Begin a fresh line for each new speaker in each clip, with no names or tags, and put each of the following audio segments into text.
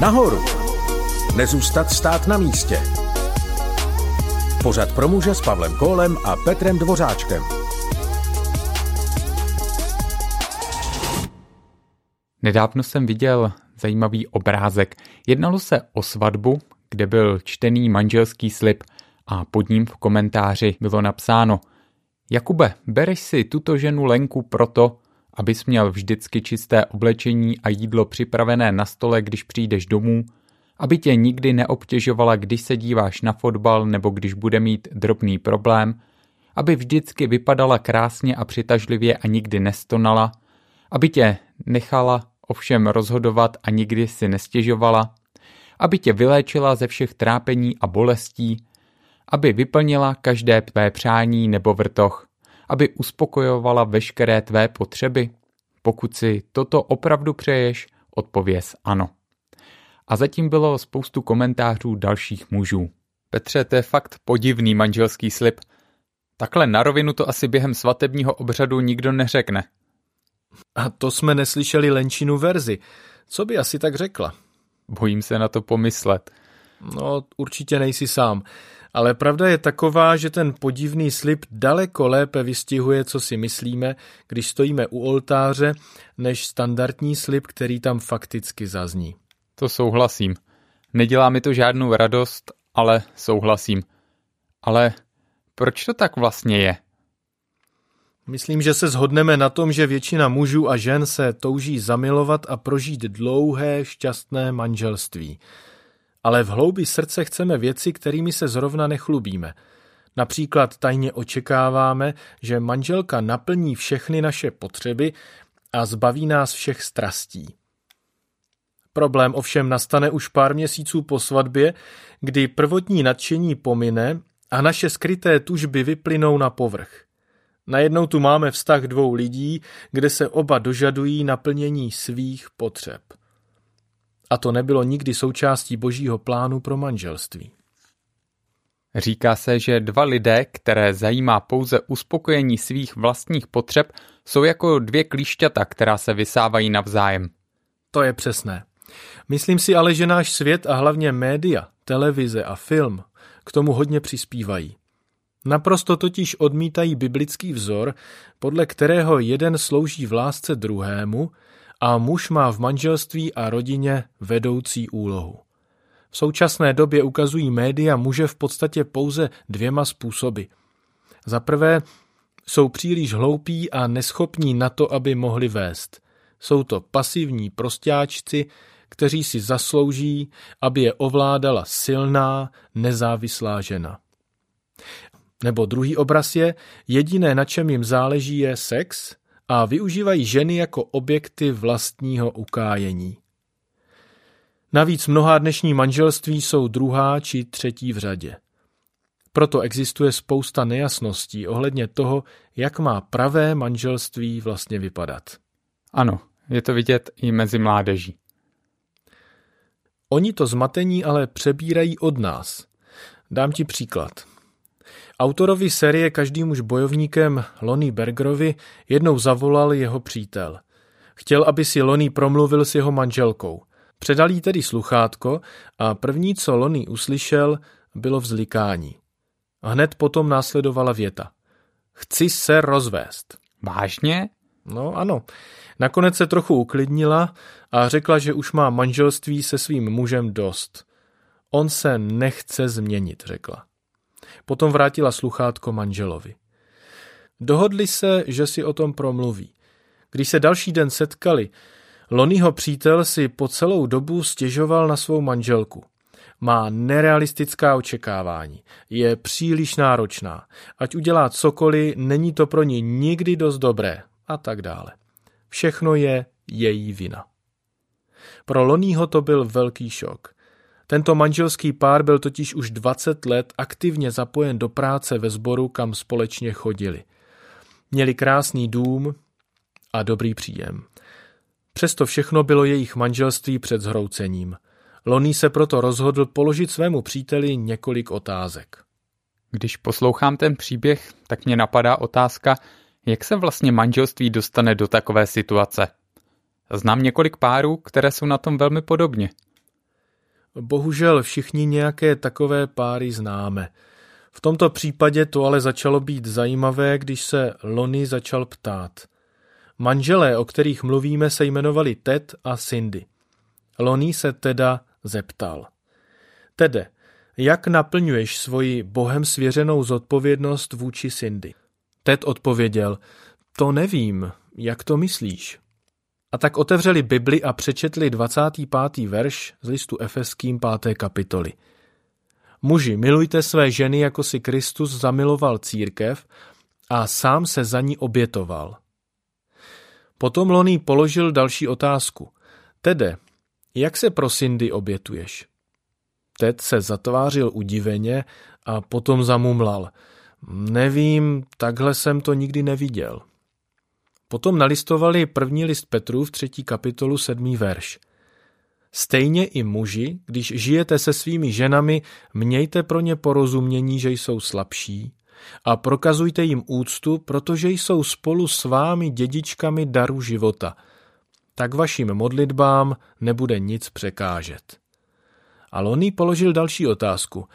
Nahoru. Nezůstat stát na místě. Pořad pro muže s Pavlem Kólem a Petrem Dvořáčkem.
Nedávno jsem viděl zajímavý obrázek. Jednalo se o svatbu, kde byl čtený manželský slib a pod ním v komentáři bylo napsáno Jakube, bereš si tuto ženu Lenku proto, abys měl vždycky čisté oblečení a jídlo připravené na stole, když přijdeš domů, aby tě nikdy neobtěžovala, když se díváš na fotbal nebo když bude mít drobný problém, aby vždycky vypadala krásně a přitažlivě a nikdy nestonala, aby tě nechala ovšem rozhodovat a nikdy si nestěžovala, aby tě vyléčila ze všech trápení a bolestí, aby vyplnila každé tvé přání nebo vrtoch, aby uspokojovala veškeré tvé potřeby? Pokud si toto opravdu přeješ, odpověz ano. A zatím bylo spoustu komentářů dalších mužů. Petře, to je fakt podivný manželský slib. Takhle na rovinu to asi během svatebního obřadu nikdo neřekne.
A to jsme neslyšeli Lenčinu verzi. Co by asi tak řekla?
Bojím se na to pomyslet.
No, určitě nejsi sám. Ale pravda je taková, že ten podivný slib daleko lépe vystihuje, co si myslíme, když stojíme u oltáře, než standardní slib, který tam fakticky zazní.
To souhlasím. Nedělá mi to žádnou radost, ale souhlasím. Ale proč to tak vlastně je?
Myslím, že se shodneme na tom, že většina mužů a žen se touží zamilovat a prožít dlouhé, šťastné manželství. Ale v hloubi srdce chceme věci, kterými se zrovna nechlubíme. Například tajně očekáváme, že manželka naplní všechny naše potřeby a zbaví nás všech strastí. Problém ovšem nastane už pár měsíců po svatbě, kdy prvotní nadšení pomine a naše skryté tužby vyplynou na povrch. Najednou tu máme vztah dvou lidí, kde se oba dožadují naplnění svých potřeb. A to nebylo nikdy součástí božího plánu pro manželství.
Říká se, že dva lidé, které zajímá pouze uspokojení svých vlastních potřeb, jsou jako dvě klíšťata, která se vysávají navzájem.
To je přesné. Myslím si ale, že náš svět a hlavně média, televize a film k tomu hodně přispívají. Naprosto totiž odmítají biblický vzor, podle kterého jeden slouží v lásce druhému a muž má v manželství a rodině vedoucí úlohu. V současné době ukazují média muže v podstatě pouze dvěma způsoby. Za prvé, jsou příliš hloupí a neschopní na to, aby mohli vést. Jsou to pasivní prostáčci, kteří si zaslouží, aby je ovládala silná, nezávislá žena. Nebo druhý obraz je, jediné na čem jim záleží je sex a využívají ženy jako objekty vlastního ukájení. Navíc mnohá dnešní manželství jsou druhá či třetí v řadě. Proto existuje spousta nejasností ohledně toho, jak má pravé manželství vlastně vypadat.
Ano, je to vidět i mezi mládeží.
Oni to zmatení ale přebírají od nás. Dám ti příklad. Autorovi série Každý muž bojovníkem Lonnie Bergerovi jednou zavolal jeho přítel. Chtěl, aby si Lonnie promluvil s jeho manželkou. Předal jí tedy sluchátko a první, co Lonnie uslyšel, bylo vzlikání. A hned potom následovala věta. Chci se rozvést.
Vážně?
No ano. Nakonec se trochu uklidnila a řekla, že už má manželství se svým mužem dost. On se nechce změnit, řekla. Potom vrátila sluchátko manželovi. Dohodli se, že si o tom promluví. Když se další den setkali, Lonýho přítel si po celou dobu stěžoval na svou manželku. Má nerealistická očekávání, je příliš náročná. Ať udělá cokoliv, není to pro ní nikdy dost dobré a tak dále. Všechno je její vina. Pro Lonýho to byl velký šok. Tento manželský pár byl totiž už 20 let aktivně zapojen do práce ve sboru, kam společně chodili. Měli krásný dům a dobrý příjem. Přesto všechno bylo jejich manželství před zhroucením. Loný se proto rozhodl položit svému příteli několik otázek.
Když poslouchám ten příběh, tak mě napadá otázka, jak se vlastně manželství dostane do takové situace. Znám několik párů, které jsou na tom velmi podobně.
Bohužel všichni nějaké takové páry známe. V tomto případě to ale začalo být zajímavé, když se Lony začal ptát. Manželé, o kterých mluvíme, se jmenovali Ted a Cindy. Lony se teda zeptal. Tede, jak naplňuješ svoji bohem svěřenou zodpovědnost vůči Cindy? Ted odpověděl, to nevím, jak to myslíš? A tak otevřeli Bibli a přečetli 25. verš z listu Efeským 5. kapitoly. Muži, milujte své ženy, jako si Kristus zamiloval církev a sám se za ní obětoval. Potom Loný položil další otázku. Tede, jak se pro Cindy obětuješ? Ted se zatvářil udiveně a potom zamumlal. Nevím, takhle jsem to nikdy neviděl. Potom nalistovali první list Petru v třetí kapitolu sedmý verš. Stejně i muži, když žijete se svými ženami, mějte pro ně porozumění, že jsou slabší a prokazujte jim úctu, protože jsou spolu s vámi dědičkami daru života. Tak vašim modlitbám nebude nic překážet. A Lony položil další otázku.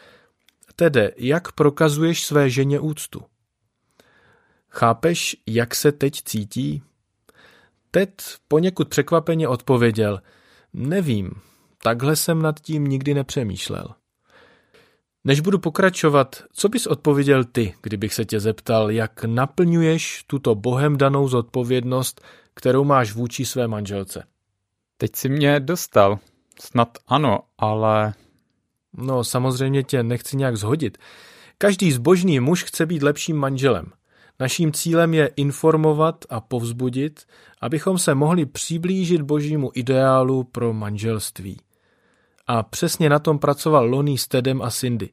Tede, jak prokazuješ své ženě úctu? Chápeš, jak se teď cítí? Ted poněkud překvapeně odpověděl. Nevím, takhle jsem nad tím nikdy nepřemýšlel. Než budu pokračovat, co bys odpověděl ty, kdybych se tě zeptal, jak naplňuješ tuto bohem danou zodpovědnost, kterou máš vůči své manželce?
Teď si mě dostal. Snad ano, ale...
No, samozřejmě tě nechci nějak zhodit. Každý zbožný muž chce být lepším manželem. Naším cílem je informovat a povzbudit, abychom se mohli přiblížit božímu ideálu pro manželství. A přesně na tom pracoval Lonnie s Tedem a Cindy.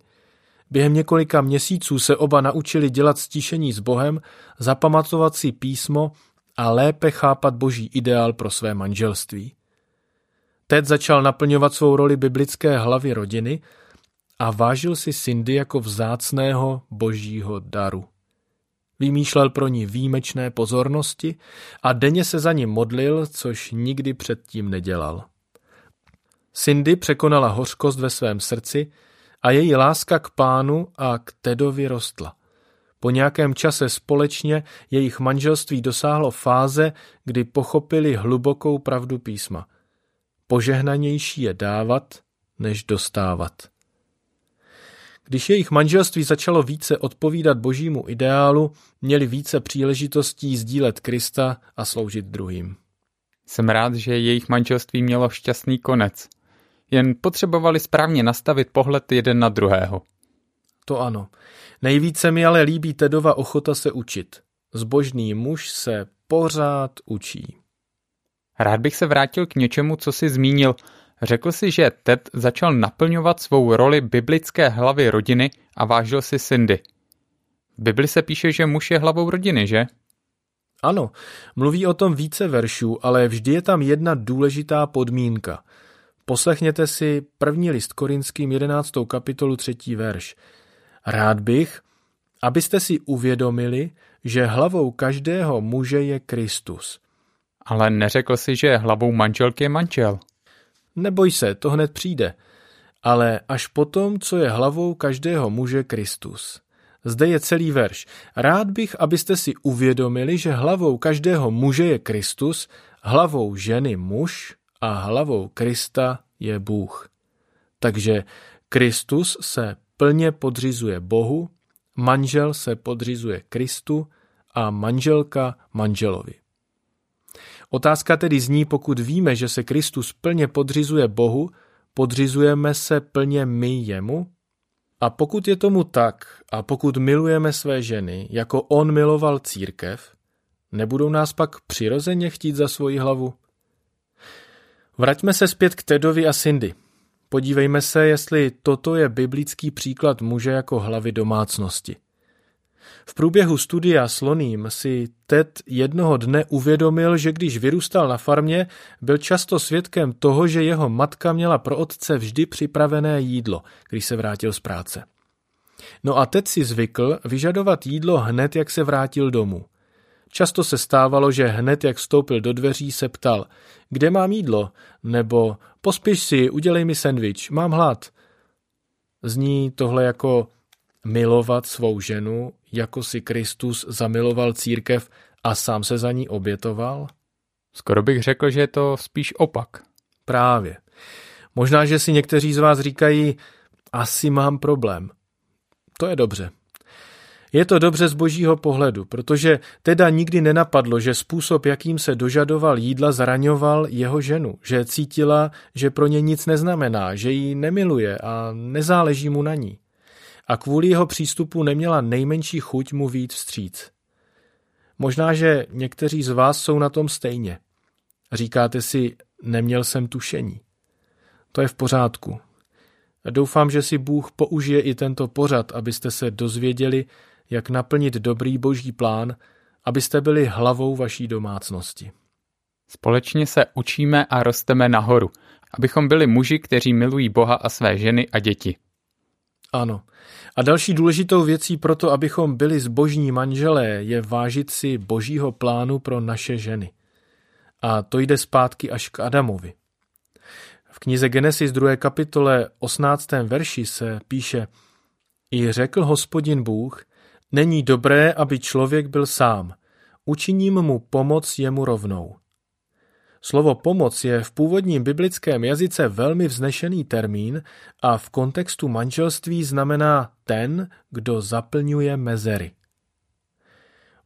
Během několika měsíců se oba naučili dělat stišení s Bohem, zapamatovat si písmo a lépe chápat boží ideál pro své manželství. Ted začal naplňovat svou roli biblické hlavy rodiny a vážil si Cindy jako vzácného božího daru. Vymýšlel pro ní výjimečné pozornosti a denně se za ní modlil, což nikdy předtím nedělal. Cindy překonala hořkost ve svém srdci a její láska k pánu a k Tedovi rostla. Po nějakém čase společně jejich manželství dosáhlo fáze, kdy pochopili hlubokou pravdu písma. Požehnanější je dávat, než dostávat. Když jejich manželství začalo více odpovídat božímu ideálu, měli více příležitostí sdílet Krista a sloužit druhým.
Jsem rád, že jejich manželství mělo šťastný konec. Jen potřebovali správně nastavit pohled jeden na druhého.
To ano. Nejvíce mi ale líbí Tedova ochota se učit. Zbožný muž se pořád učí.
Rád bych se vrátil k něčemu, co si zmínil – Řekl si, že Ted začal naplňovat svou roli biblické hlavy rodiny a vážil si Cindy. V Bibli se píše, že muž je hlavou rodiny, že?
Ano, mluví o tom více veršů, ale vždy je tam jedna důležitá podmínka. Poslechněte si první list korinským 11. kapitolu 3. verš. Rád bych, abyste si uvědomili, že hlavou každého muže je Kristus.
Ale neřekl si, že hlavou manželky je manžel.
Neboj se, to hned přijde. Ale až potom, co je hlavou každého muže Kristus. Zde je celý verš. Rád bych, abyste si uvědomili, že hlavou každého muže je Kristus, hlavou ženy muž a hlavou Krista je Bůh. Takže Kristus se plně podřizuje Bohu, manžel se podřizuje Kristu a manželka manželovi. Otázka tedy zní, pokud víme, že se Kristus plně podřizuje Bohu, podřizujeme se plně my jemu? A pokud je tomu tak, a pokud milujeme své ženy, jako on miloval církev, nebudou nás pak přirozeně chtít za svoji hlavu? Vraťme se zpět k Tedovi a Cindy. Podívejme se, jestli toto je biblický příklad muže jako hlavy domácnosti. V průběhu studia s Loním si Ted jednoho dne uvědomil, že když vyrůstal na farmě, byl často svědkem toho, že jeho matka měla pro otce vždy připravené jídlo, když se vrátil z práce. No a Ted si zvykl vyžadovat jídlo hned, jak se vrátil domů. Často se stávalo, že hned jak vstoupil do dveří se ptal, kde mám jídlo, nebo pospěš si, udělej mi sendvič, mám hlad. Zní tohle jako milovat svou ženu, jako si Kristus zamiloval církev a sám se za ní obětoval?
Skoro bych řekl, že je to spíš opak.
Právě. Možná, že si někteří z vás říkají, asi mám problém. To je dobře. Je to dobře z božího pohledu, protože teda nikdy nenapadlo, že způsob, jakým se dožadoval jídla, zraňoval jeho ženu, že cítila, že pro ně nic neznamená, že ji nemiluje a nezáleží mu na ní. A kvůli jeho přístupu neměla nejmenší chuť mu vít vstříc. Možná, že někteří z vás jsou na tom stejně. Říkáte si, neměl jsem tušení. To je v pořádku. Doufám, že si Bůh použije i tento pořad, abyste se dozvěděli, jak naplnit dobrý boží plán, abyste byli hlavou vaší domácnosti.
Společně se učíme a rosteme nahoru, abychom byli muži, kteří milují Boha a své ženy a děti.
Ano. A další důležitou věcí pro to, abychom byli zbožní manželé, je vážit si božího plánu pro naše ženy. A to jde zpátky až k Adamovi. V knize Genesis 2. kapitole 18. verši se píše I řekl hospodin Bůh, není dobré, aby člověk byl sám, učiním mu pomoc jemu rovnou. Slovo pomoc je v původním biblickém jazyce velmi vznešený termín a v kontextu manželství znamená ten, kdo zaplňuje mezery.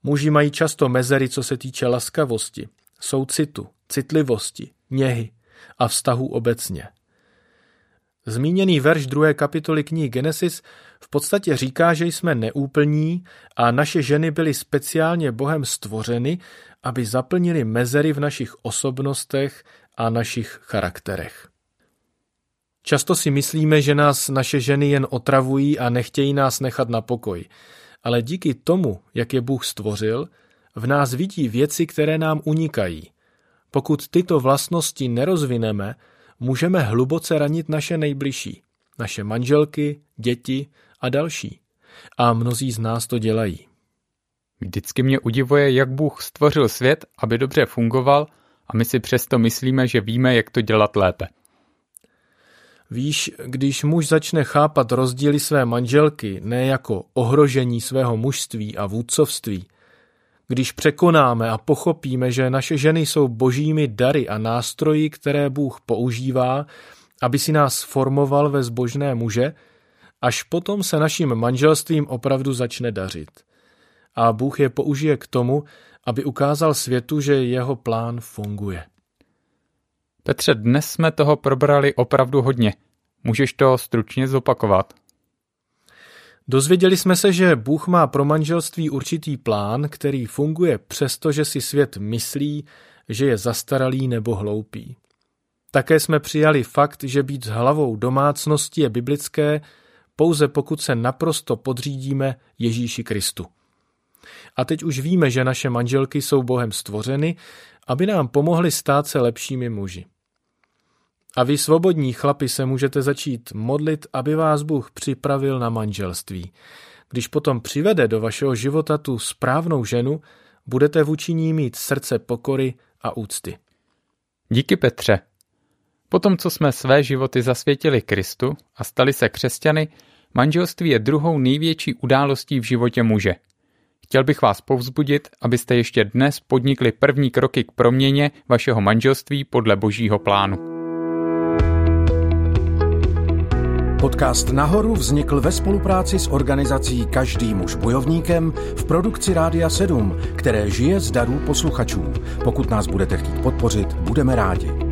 Muži mají často mezery, co se týče laskavosti, soucitu, citlivosti, něhy a vztahu obecně. Zmíněný verš druhé kapitoly knihy Genesis v podstatě říká, že jsme neúplní a naše ženy byly speciálně Bohem stvořeny, aby zaplnili mezery v našich osobnostech a našich charakterech. Často si myslíme, že nás naše ženy jen otravují a nechtějí nás nechat na pokoj. Ale díky tomu, jak je Bůh stvořil, v nás vidí věci, které nám unikají. Pokud tyto vlastnosti nerozvineme, můžeme hluboce ranit naše nejbližší, naše manželky, děti a další. A mnozí z nás to dělají.
Vždycky mě udivuje, jak Bůh stvořil svět, aby dobře fungoval a my si přesto myslíme, že víme, jak to dělat lépe.
Víš, když muž začne chápat rozdíly své manželky ne jako ohrožení svého mužství a vůdcovství, když překonáme a pochopíme, že naše ženy jsou božími dary a nástroji, které Bůh používá, aby si nás formoval ve zbožné muže, až potom se naším manželstvím opravdu začne dařit. A Bůh je použije k tomu, aby ukázal světu, že jeho plán funguje.
Petře, dnes jsme toho probrali opravdu hodně. Můžeš to stručně zopakovat?
Dozvěděli jsme se, že Bůh má pro manželství určitý plán, který funguje přesto, že si svět myslí, že je zastaralý nebo hloupý. Také jsme přijali fakt, že být hlavou domácnosti je biblické, pouze pokud se naprosto podřídíme Ježíši Kristu. A teď už víme, že naše manželky jsou Bohem stvořeny, aby nám pomohly stát se lepšími muži. A vy svobodní chlapi se můžete začít modlit, aby vás Bůh připravil na manželství. Když potom přivede do vašeho života tu správnou ženu, budete vůči ní mít srdce pokory a úcty.
Díky Petře. Potom, co jsme své životy zasvětili Kristu a stali se křesťany, manželství je druhou největší událostí v životě muže. Chtěl bych vás povzbudit, abyste ještě dnes podnikli první kroky k proměně vašeho manželství podle božího plánu.
Podcast Nahoru vznikl ve spolupráci s organizací Každý muž bojovníkem v produkci Rádia 7, které žije z darů posluchačů. Pokud nás budete chtít podpořit, budeme rádi.